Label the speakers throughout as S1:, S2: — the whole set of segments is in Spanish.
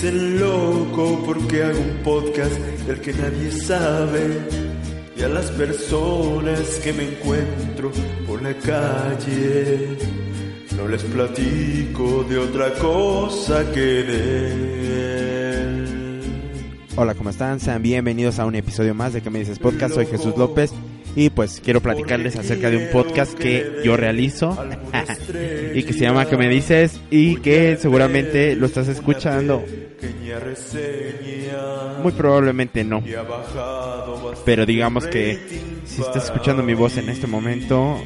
S1: dicen loco porque hago un podcast del que nadie sabe. Y a las personas que me encuentro por la calle, no les platico de otra cosa que de él.
S2: Hola, ¿cómo están? Sean bienvenidos a un episodio más de Que me dices podcast. Soy Jesús López y pues quiero platicarles acerca de un podcast que yo realizo y que se llama Que me dices y que seguramente lo estás escuchando. Muy probablemente no. Pero digamos que si estás escuchando mi voz en este momento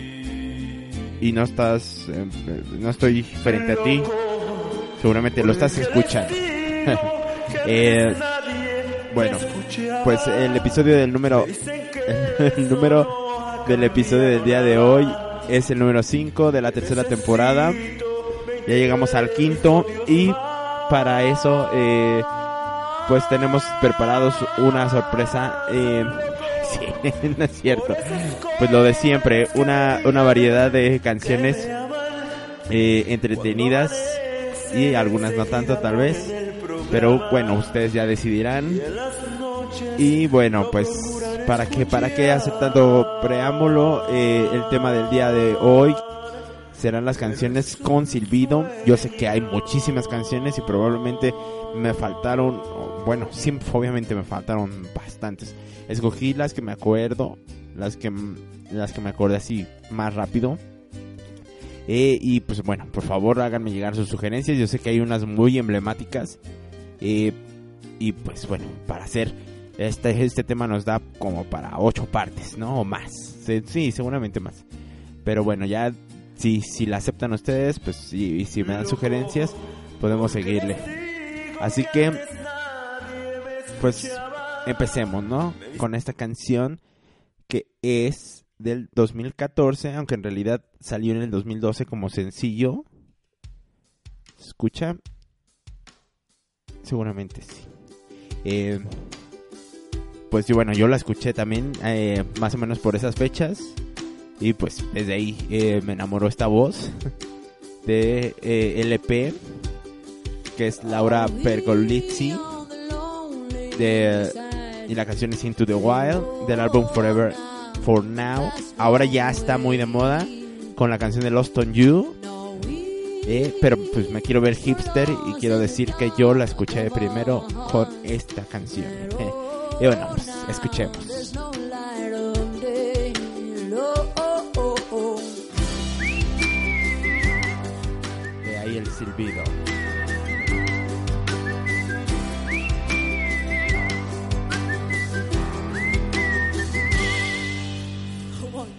S2: y no estás, eh, no estoy frente a ti, seguramente lo estás escuchando. Eh, bueno, pues el episodio del número, el número del episodio del día de hoy es el número 5 de la tercera temporada. Ya llegamos al quinto y para eso, eh, pues tenemos preparados una sorpresa. Eh, sí, no es cierto. Pues lo de siempre, una, una variedad de canciones eh, entretenidas y algunas no tanto tal vez. Pero bueno, ustedes ya decidirán. Y bueno, pues para qué para qué tanto preámbulo, eh, el tema del día de hoy serán las canciones con silbido. Yo sé que hay muchísimas canciones y probablemente me faltaron, bueno, sí, obviamente me faltaron bastantes. Escogí las que me acuerdo, las que las que me acordé así más rápido. Eh, y pues bueno, por favor háganme llegar sus sugerencias. Yo sé que hay unas muy emblemáticas. Eh, y pues bueno, para hacer este, este tema nos da como para ocho partes, ¿no? O más. Sí, seguramente más. Pero bueno, ya si, si la aceptan ustedes, pues y si me dan sugerencias, podemos seguirle. Así que, pues empecemos, ¿no? Con esta canción que es del 2014, aunque en realidad salió en el 2012 como sencillo. ¿Escucha? Seguramente sí. Eh, pues bueno, yo la escuché también eh, más o menos por esas fechas. Y pues desde ahí eh, me enamoró esta voz de eh, LP, que es Laura Pergolizzi. De, y la canción es Into the Wild, del álbum Forever For Now. Ahora ya está muy de moda con la canción de Lost on You. Eh, pero pues me quiero ver hipster y quiero decir que yo la escuché primero con esta canción. y bueno, pues escuchemos. De ahí el silbido.
S3: Somebody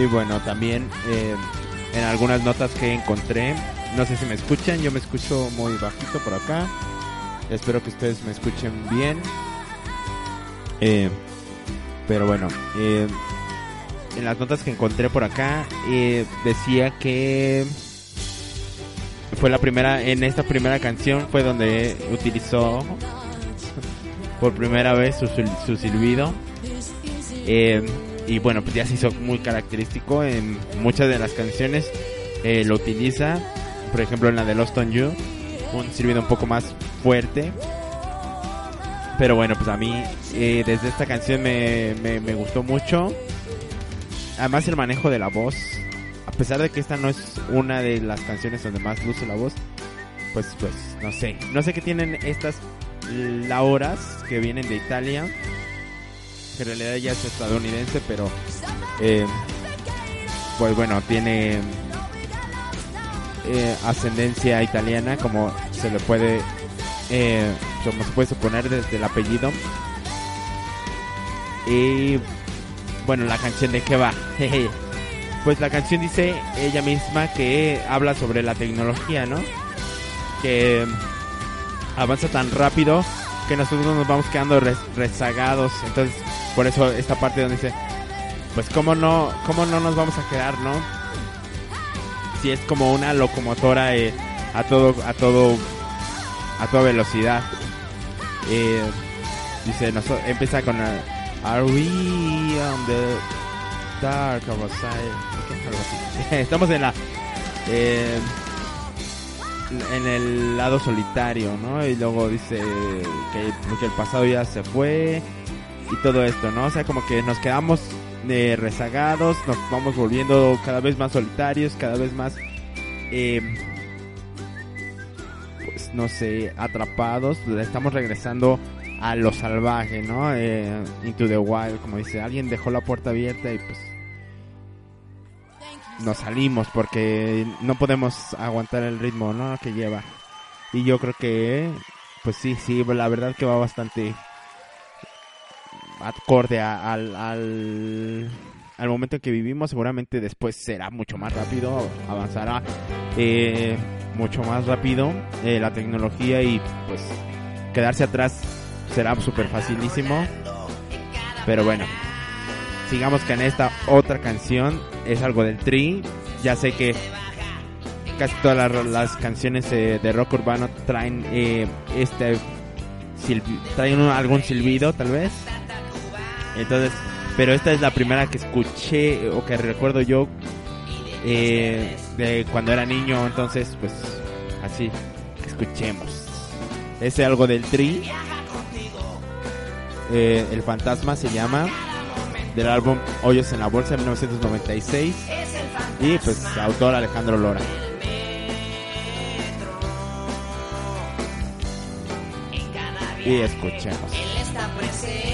S2: Y bueno, también eh, en algunas notas que encontré, no sé si me escuchan, yo me escucho muy bajito por acá. Espero que ustedes me escuchen bien. Eh, pero bueno, eh, en las notas que encontré por acá eh, decía que fue la primera, en esta primera canción fue donde utilizó por primera vez su, sil- su silbido. Y bueno, pues ya se hizo muy característico en muchas de las canciones. eh, lo utiliza, por ejemplo en la de Lost on You, un silbido un poco más fuerte. Pero bueno, pues a mí eh, desde esta canción me, me, me gustó mucho. Además el manejo de la voz, a pesar de que esta no es una de las canciones donde más luce la voz, pues pues no sé, no sé qué tienen estas Lauras que vienen de Italia, en realidad ella es estadounidense, pero eh, pues bueno, tiene eh, ascendencia italiana, como se le puede, eh, como se puede suponer desde el apellido. Y bueno, la canción de qué va. Pues la canción dice ella misma que habla sobre la tecnología, ¿no? Que avanza tan rápido que nosotros nos vamos quedando rezagados. Entonces, por eso esta parte donde dice, pues cómo no, cómo no nos vamos a quedar, ¿no? Si es como una locomotora eh, a todo, a todo, a toda velocidad. Eh, dice, noso- empieza con eh, Are we on the dark of. Estamos en la eh, en el lado solitario, ¿no? Y luego dice que el pasado ya se fue y todo esto, ¿no? O sea, como que nos quedamos eh, rezagados, nos vamos volviendo cada vez más solitarios, cada vez más, eh, pues no sé, atrapados. Estamos regresando a lo salvaje, ¿no? Eh, into the wild, como dice, alguien dejó la puerta abierta y pues nos salimos porque no podemos aguantar el ritmo, ¿no? Que lleva. Y yo creo que, pues sí, sí, la verdad que va bastante acorde al, al, al momento en que vivimos. Seguramente después será mucho más rápido, avanzará eh, mucho más rápido eh, la tecnología y pues quedarse atrás será súper facilísimo. Pero bueno, sigamos con esta otra canción. Es algo del Tri. Ya sé que casi todas las, canciones eh, de rock urbano traen este silbi- traen algún silbido tal vez. Entonces, pero esta es la primera que escuché o que recuerdo yo eh, de cuando era niño. Entonces, pues así escuchemos. Es algo del Tri. Eh, el fantasma se llama del álbum Hoyos en la Bolsa de 1996 y pues autor Alejandro Lora. Y escuchemos.
S4: Él está presente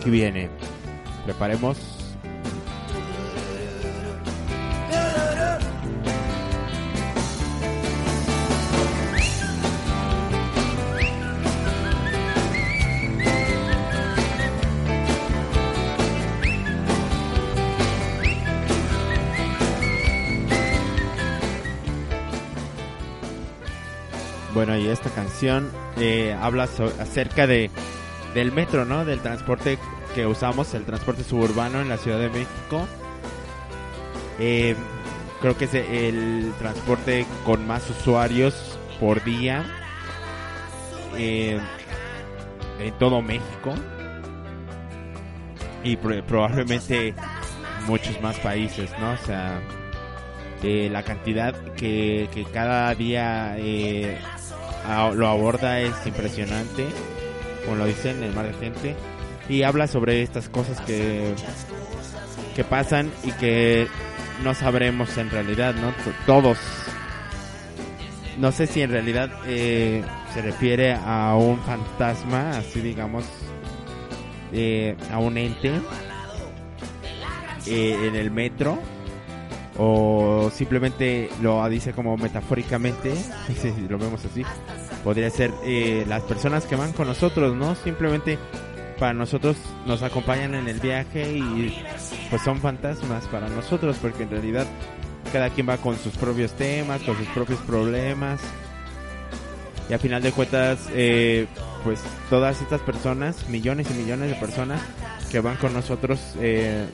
S2: Aquí viene. Preparemos. Bueno, y esta canción eh, habla so- acerca de del metro, ¿no? Del transporte que usamos, el transporte suburbano en la Ciudad de México. Eh, creo que es el transporte con más usuarios por día eh, en todo México y pro- probablemente muchos más países, ¿no? O sea, eh, la cantidad que, que cada día eh, lo aborda es impresionante, como lo dicen, el mar de gente, y habla sobre estas cosas que, que pasan y que no sabremos en realidad, ¿no? Todos. No sé si en realidad eh, se refiere a un fantasma, así digamos, eh, a un ente eh, en el metro o simplemente lo dice como metafóricamente, lo vemos así, podría ser eh, las personas que van con nosotros, ¿no? Simplemente para nosotros nos acompañan en el viaje y pues son fantasmas para nosotros porque en realidad cada quien va con sus propios temas, con sus propios problemas y a final de cuentas eh, pues todas estas personas, millones y millones de personas que van con nosotros eh,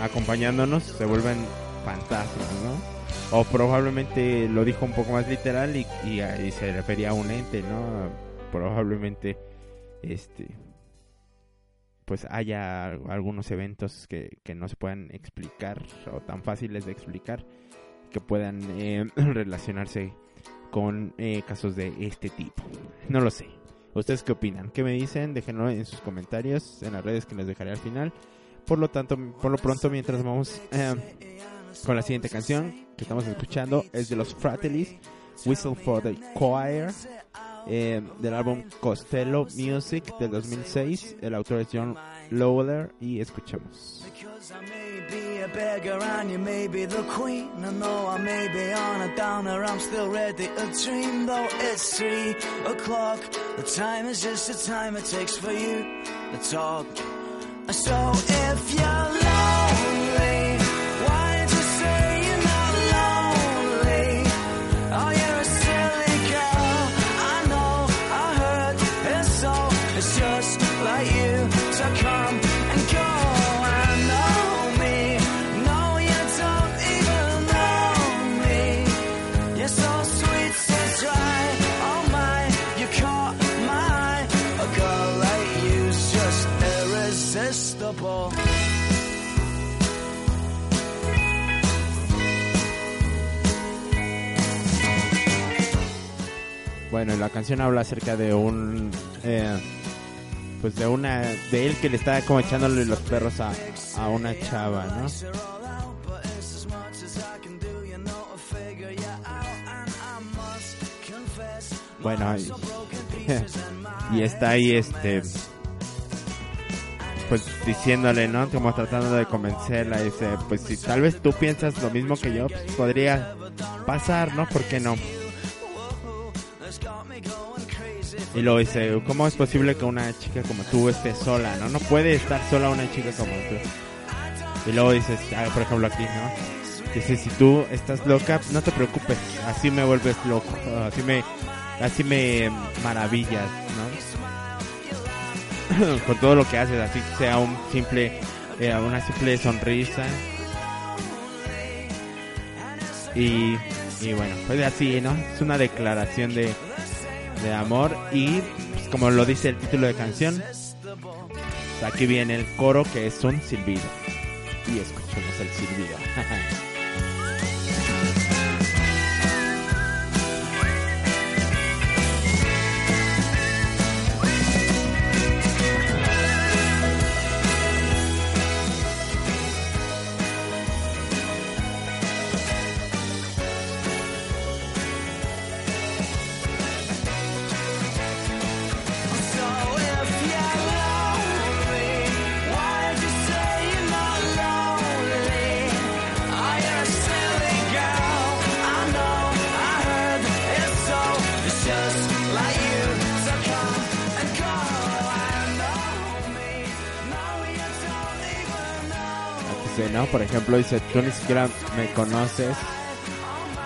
S2: acompañándonos se vuelven fantasmas, ¿no? O probablemente lo dijo un poco más literal y, y, y se refería a un ente, ¿no? Probablemente, este, pues haya algunos eventos que, que no se puedan explicar o tan fáciles de explicar que puedan eh, relacionarse con eh, casos de este tipo. No lo sé. ¿Ustedes qué opinan? ¿Qué me dicen? Déjenlo en sus comentarios en las redes que les dejaré al final. Por lo tanto, por lo pronto, mientras vamos eh, con la siguiente canción que estamos escuchando, es de los Fratellis, Whistle for the Choir, eh, del álbum Costello Music del 2006. El autor es John Lowler y escuchamos.
S5: A beggar you may be the queen. And I may be on a downer, I'm still ready dream. Though it's three o'clock, the time is just the time it takes for you to talk. So if you're
S2: Bueno, la canción habla acerca de un. eh, pues de una. De él que le está como echándole los perros a, a una chava, ¿no? Bueno, Y está ahí, este. Pues diciéndole, ¿no? Como tratando de convencerla. Dice, pues si tal vez tú piensas lo mismo que yo, pues podría pasar, ¿no? ¿Por qué no? Y luego dice, ¿cómo es posible que una chica como tú esté sola, no? No puede estar sola una chica como tú. Y luego dices, ah, por ejemplo aquí, ¿no? Dice, si tú estás loca, no te preocupes, así me vuelves loco, así me, así me maravillas, ¿no? Con todo lo que haces, así sea un simple, eh, una simple sonrisa. Y, y bueno, pues así, ¿no? Es una declaración de, de amor y pues, como lo dice el título de canción, pues, aquí viene el coro que es un silbido. Y escuchemos el silbido. Por ejemplo, dice, tú ni siquiera me conoces,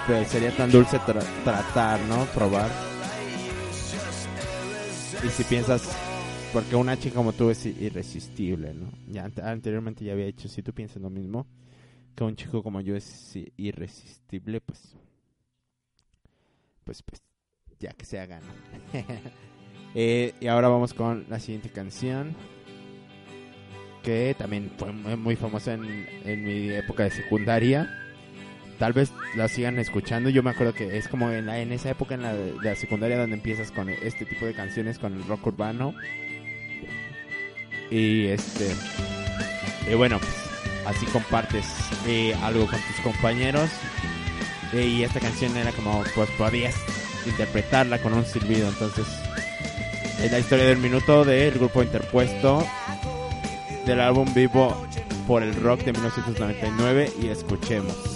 S2: pero sería tan dulce tra- tratar, ¿no? Probar. Y si piensas, porque una chica como tú es irresistible, ¿no? Ya ante- anteriormente ya había dicho, si tú piensas lo mismo, que un chico como yo es irresistible, pues, pues, pues, ya que se haga. Eh, y ahora vamos con la siguiente canción que también fue muy, famosa en, en mi época de secundaria. Tal vez la sigan escuchando. Yo me acuerdo que es como en, la- en esa época en la secundaria donde empiezas con este tipo de canciones, con el rock urbano. Y este. Y bueno, pues, así compartes eh, algo con tus compañeros. Eh, y esta canción era como, pues podías interpretarla con un silbido. Entonces, es la historia del minuto del grupo interpuesto del álbum Vivo por el Rock de 1999 y escuchemos.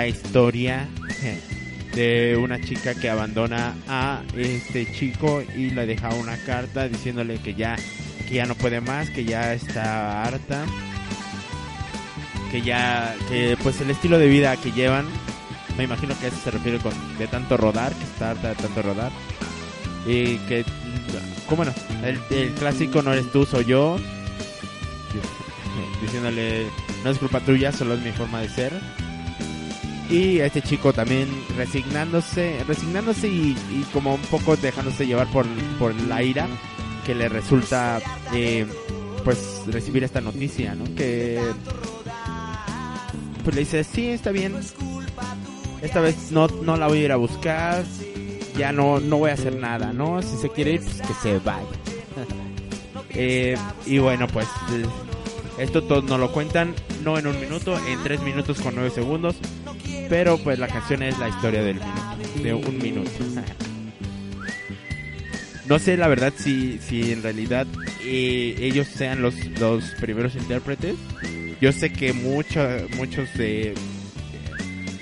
S4: La
S2: historia de una chica que abandona a este chico y le deja una carta diciéndole que ya que ya no puede más, que ya está harta, que ya que pues el estilo de vida que llevan, me imagino que eso se refiere con de tanto rodar, que está harta de tanto rodar y que cómo no, el, el clásico no eres tú, soy yo, diciéndole no es culpa tuya, solo es mi forma de ser. Y este chico también resignándose, resignándose y, y como un poco dejándose llevar por, por la ira que le resulta eh, pues recibir esta noticia, ¿no? Que pues le dice, sí, está bien. Esta vez no, no la voy a ir a buscar. Ya no, no voy a hacer nada, ¿no? Si se quiere ir, pues que se vaya. Eh, y bueno, pues esto todo nos lo cuentan no en un minuto, en tres minutos con nueve segundos. Pero pues la canción es la historia del minuto, de un minuto. No sé la verdad si, si en realidad eh, ellos sean los, los primeros intérpretes. Yo sé que mucho- muchos de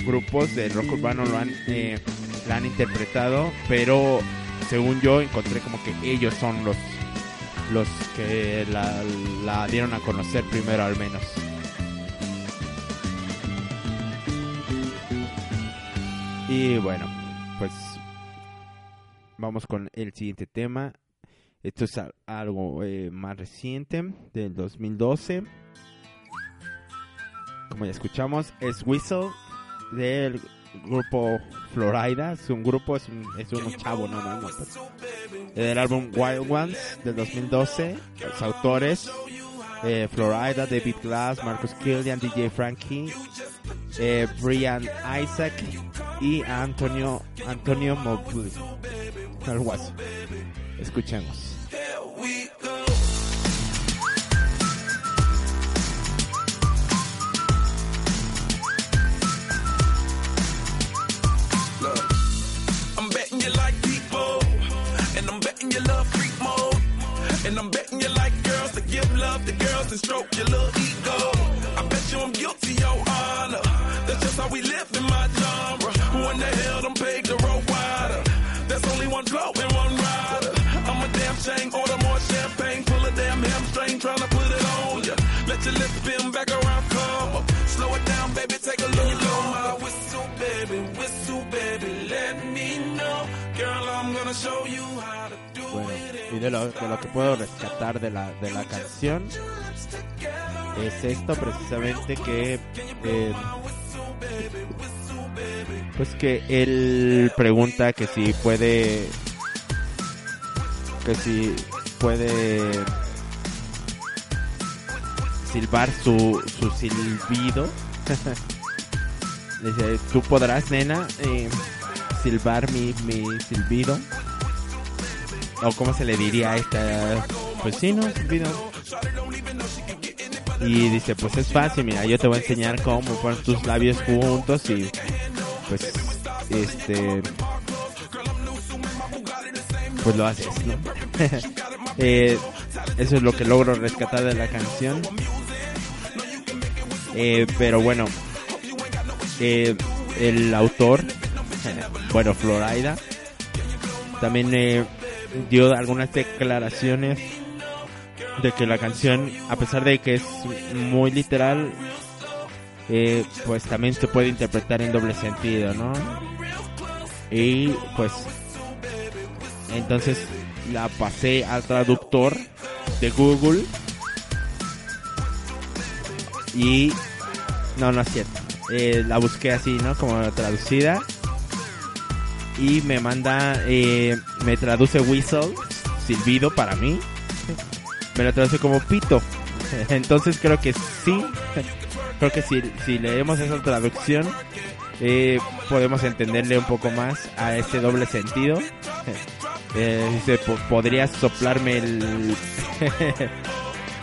S2: grupos de rock urbano lo han, eh, la han interpretado, pero según yo encontré como que ellos son los los que la dieron a conocer primero al menos. Y bueno, pues vamos con el siguiente tema. Esto es algo eh, más reciente, del 2012. Como ya escuchamos, es Whistle del grupo Florida. Es un grupo, es un, es un chavo, no, no, no, pues. Del álbum Wild Ones del 2012. Los autores: eh, Florida, David Glass, Marcus Killian, DJ Frankie, eh, Brian Isaac y Antonio Antonio Mobley. Escuchemos.
S6: And I'm betting you like girls to give love to girls and stroke your little ego. I bet you I'm guilty, your honor. That's just how we live your lips spin back around, come up. Slow it down, baby, take a blow my whistle, baby, whistle, baby, let me know. Girl, I'm gonna show you how to do
S2: Bueno,
S6: it.
S2: y de lo, de lo que puedo rescatar de la, de la canción es esto precisamente que eh, pues que él pregunta que si puede que si puede silbar su, su silbido. Dice tú podrás nena eh, silbar mi, mi silbido o cómo se le diría a esta pues sí no silbido. Y dice pues es fácil mira yo te voy a enseñar cómo poner tus labios juntos y pues este pues lo haces no Eh, eso es lo que logro rescatar de la canción Eh, pero bueno eh, el autor bueno Florida también eh, dio algunas declaraciones de que la canción, a pesar de que es muy literal, eh, pues también se puede interpretar en doble sentido, ¿no? Y pues entonces la pasé al traductor de Google y no, no es cierto. Eh, la busqué así, ¿no? Como traducida y me manda, eh, me traduce whistle, silbido para mí, me lo traduce como pito. Entonces creo que sí, creo que si, si leemos esa traducción, eh, podemos entenderle un poco más a este doble sentido. Eh, dice, "Po- podrías soplarme el,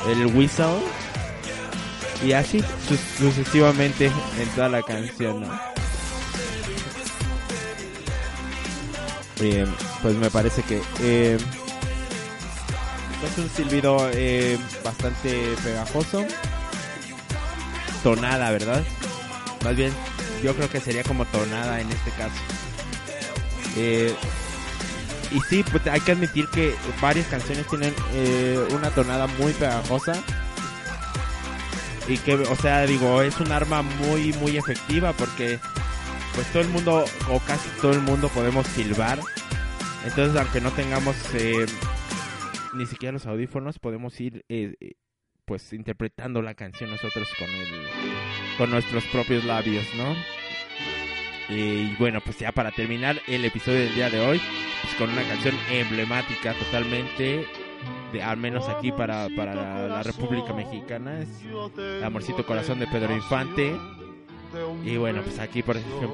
S2: el whistle. Y así su- sucesivamente en toda la canción, ¿no? Eh, pues me parece que eh, es un silbido eh, bastante pegajoso, tonada, ¿verdad? Más bien, yo creo que sería como tonada en este caso. Eh, y sí, pues hay que admitir que varias canciones tienen eh, una tonada muy pegajosa. Y que, o sea, digo, es un arma muy, muy efectiva porque pues todo el mundo, o casi todo el mundo podemos silbar. Entonces, aunque no tengamos eh, ni siquiera los audífonos, podemos ir eh, eh, pues interpretando la canción nosotros con el con nuestros propios labios, ¿no? Y bueno, pues ya para terminar el episodio del día de hoy, pues con una canción emblemática totalmente, de, al menos aquí para, para la, República Mexicana, es Amorcito Corazón de Pedro Infante. Y bueno, pues aquí por ejemplo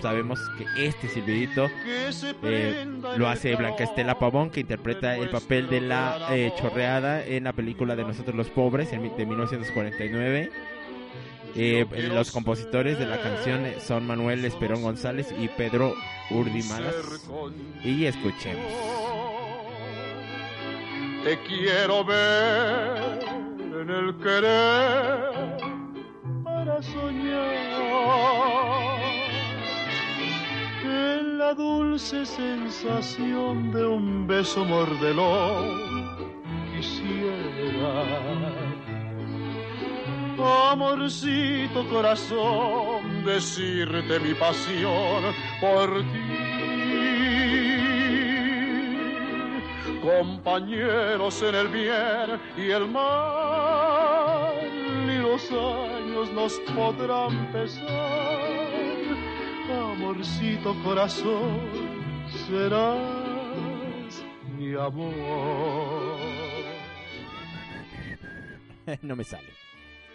S2: sabemos que este silbidito eh, lo hace Blanca Estela Pavón, que interpreta el papel de la eh, chorreada en la película de Nosotros los Pobres de 1949. Eh, los compositores de la canción son Manuel Esperón González y Pedro Urdimalas. Y escuchemos.
S1: Te quiero ver en el querer para soñar que la dulce sensación de un beso mordelón quisiera. Amorcito corazón, decirte mi pasión por ti compañeros en el bien y el mal, ni los años nos podrán pesar. Amorcito corazón, serás mi amor.
S2: no me sale.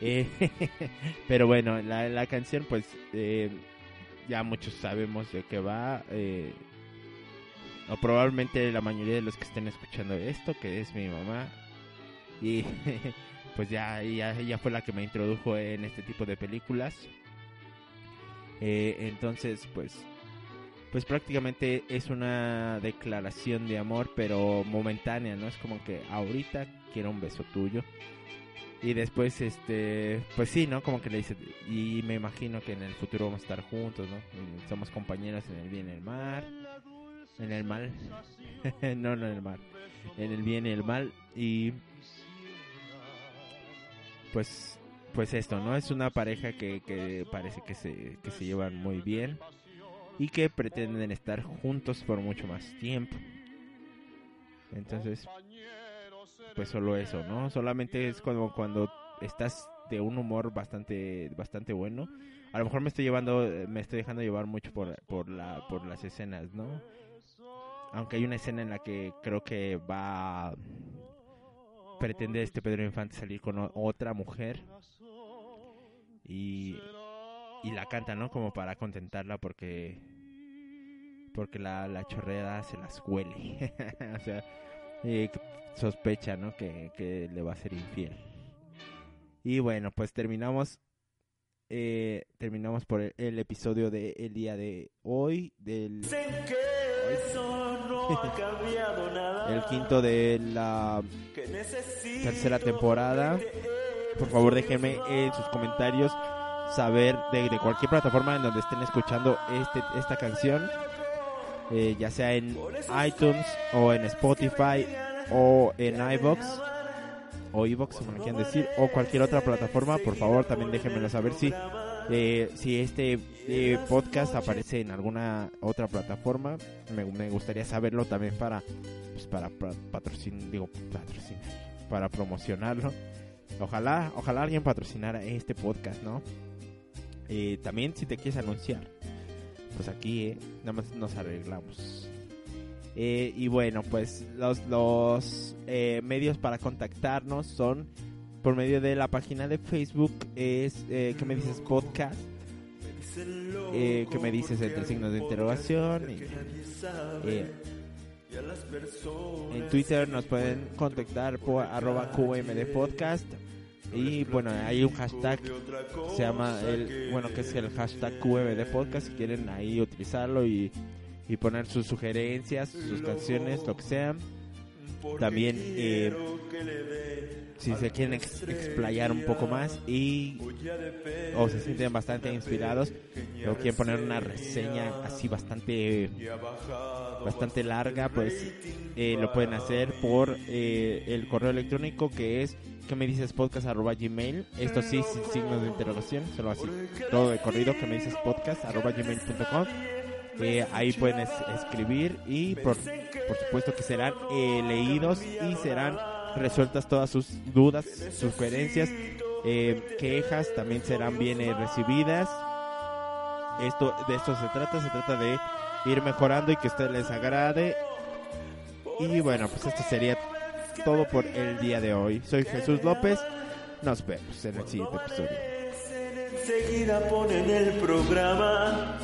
S2: Eh, pero bueno, la, la canción pues eh, ya muchos sabemos de qué va. eh, o probablemente la mayoría de los que estén escuchando esto, que es mi mamá. Y pues ya, ya, fue la que me introdujo en este tipo de películas. Eh, entonces pues pues prácticamente es una declaración de amor, pero momentánea, ¿no? Es como que ahorita quiero un beso tuyo. Y después, este, pues sí, ¿no? Como que le dice, y me imagino que en el futuro vamos a estar juntos, ¿no? Somos compañeros en el bien y el mal. En el mal. no, no en el mal. En el bien y el mal. Y pues, pues esto, ¿no? Es una pareja que, que parece que se, que se llevan muy bien. Y que pretenden estar juntos por mucho más tiempo. Entonces, pues solo eso, ¿no? Solamente es como cuando estás de un humor bastante bastante bueno. A lo mejor me estoy llevando me estoy dejando llevar mucho por por la por las escenas, ¿no? Aunque hay una escena en la que creo que va a pretende este Pedro Infante salir con otra mujer y y la canta, ¿no? Como para contentarla porque porque la, la chorreada se las huele. o sea, sospecha, ¿no? Que, que le va a ser infiel. Y bueno, pues terminamos. eh, terminamos por el, el episodio de el día de hoy. Del. El quinto de la tercera temporada. Por favor, déjenme en sus comentarios saber de, de cualquier plataforma en donde estén escuchando este, esta canción. eh, ya sea en iTunes o en Spotify o en iBox o iBox como quieran decir o cualquier otra plataforma por favor también déjenmelo saber si eh, si este eh, podcast aparece en alguna otra plataforma me, me gustaría saberlo también para pues para, para digo patrocinar para promocionarlo. Ojalá ojalá alguien patrocinara este podcast no Eh, también si te quieres anunciar pues aquí eh, nada más nos arreglamos. Eh, y bueno, pues los, los medios para contactarnos son por medio de la página de Facebook, es eh, que me dices podcast, eh, que me dices entre signos de interrogación. Y, eh, en Twitter nos pueden contactar por arroba QMD podcast. Y bueno, hay un hashtag se llama el bueno que es el hashtag QMD podcast si quieren ahí utilizarlo y, y poner sus sugerencias, sus canciones, lo que sea. También, eh, si se quieren ex- explayar un poco más y o se sienten bastante inspirados o quieren poner una reseña así bastante bastante larga pues eh, lo pueden hacer por eh, el correo electrónico que es que me dices podcast arroba gmail. Esto sí sin signos de interrogación solo así. todo de corrido que me dices podcast arroba gmail.com ahí pueden es- escribir y por, por supuesto que serán eh, leídos y serán resueltas todas sus dudas, sugerencias, eh, quejas también serán bien eh, recibidas. Esto de esto se trata, se trata de ir mejorando y que a les agrade. Y bueno, pues esto sería todo por el día de hoy. Soy Jesús López. Nos vemos en el siguiente episodio.
S1: Enseguida ponen el programa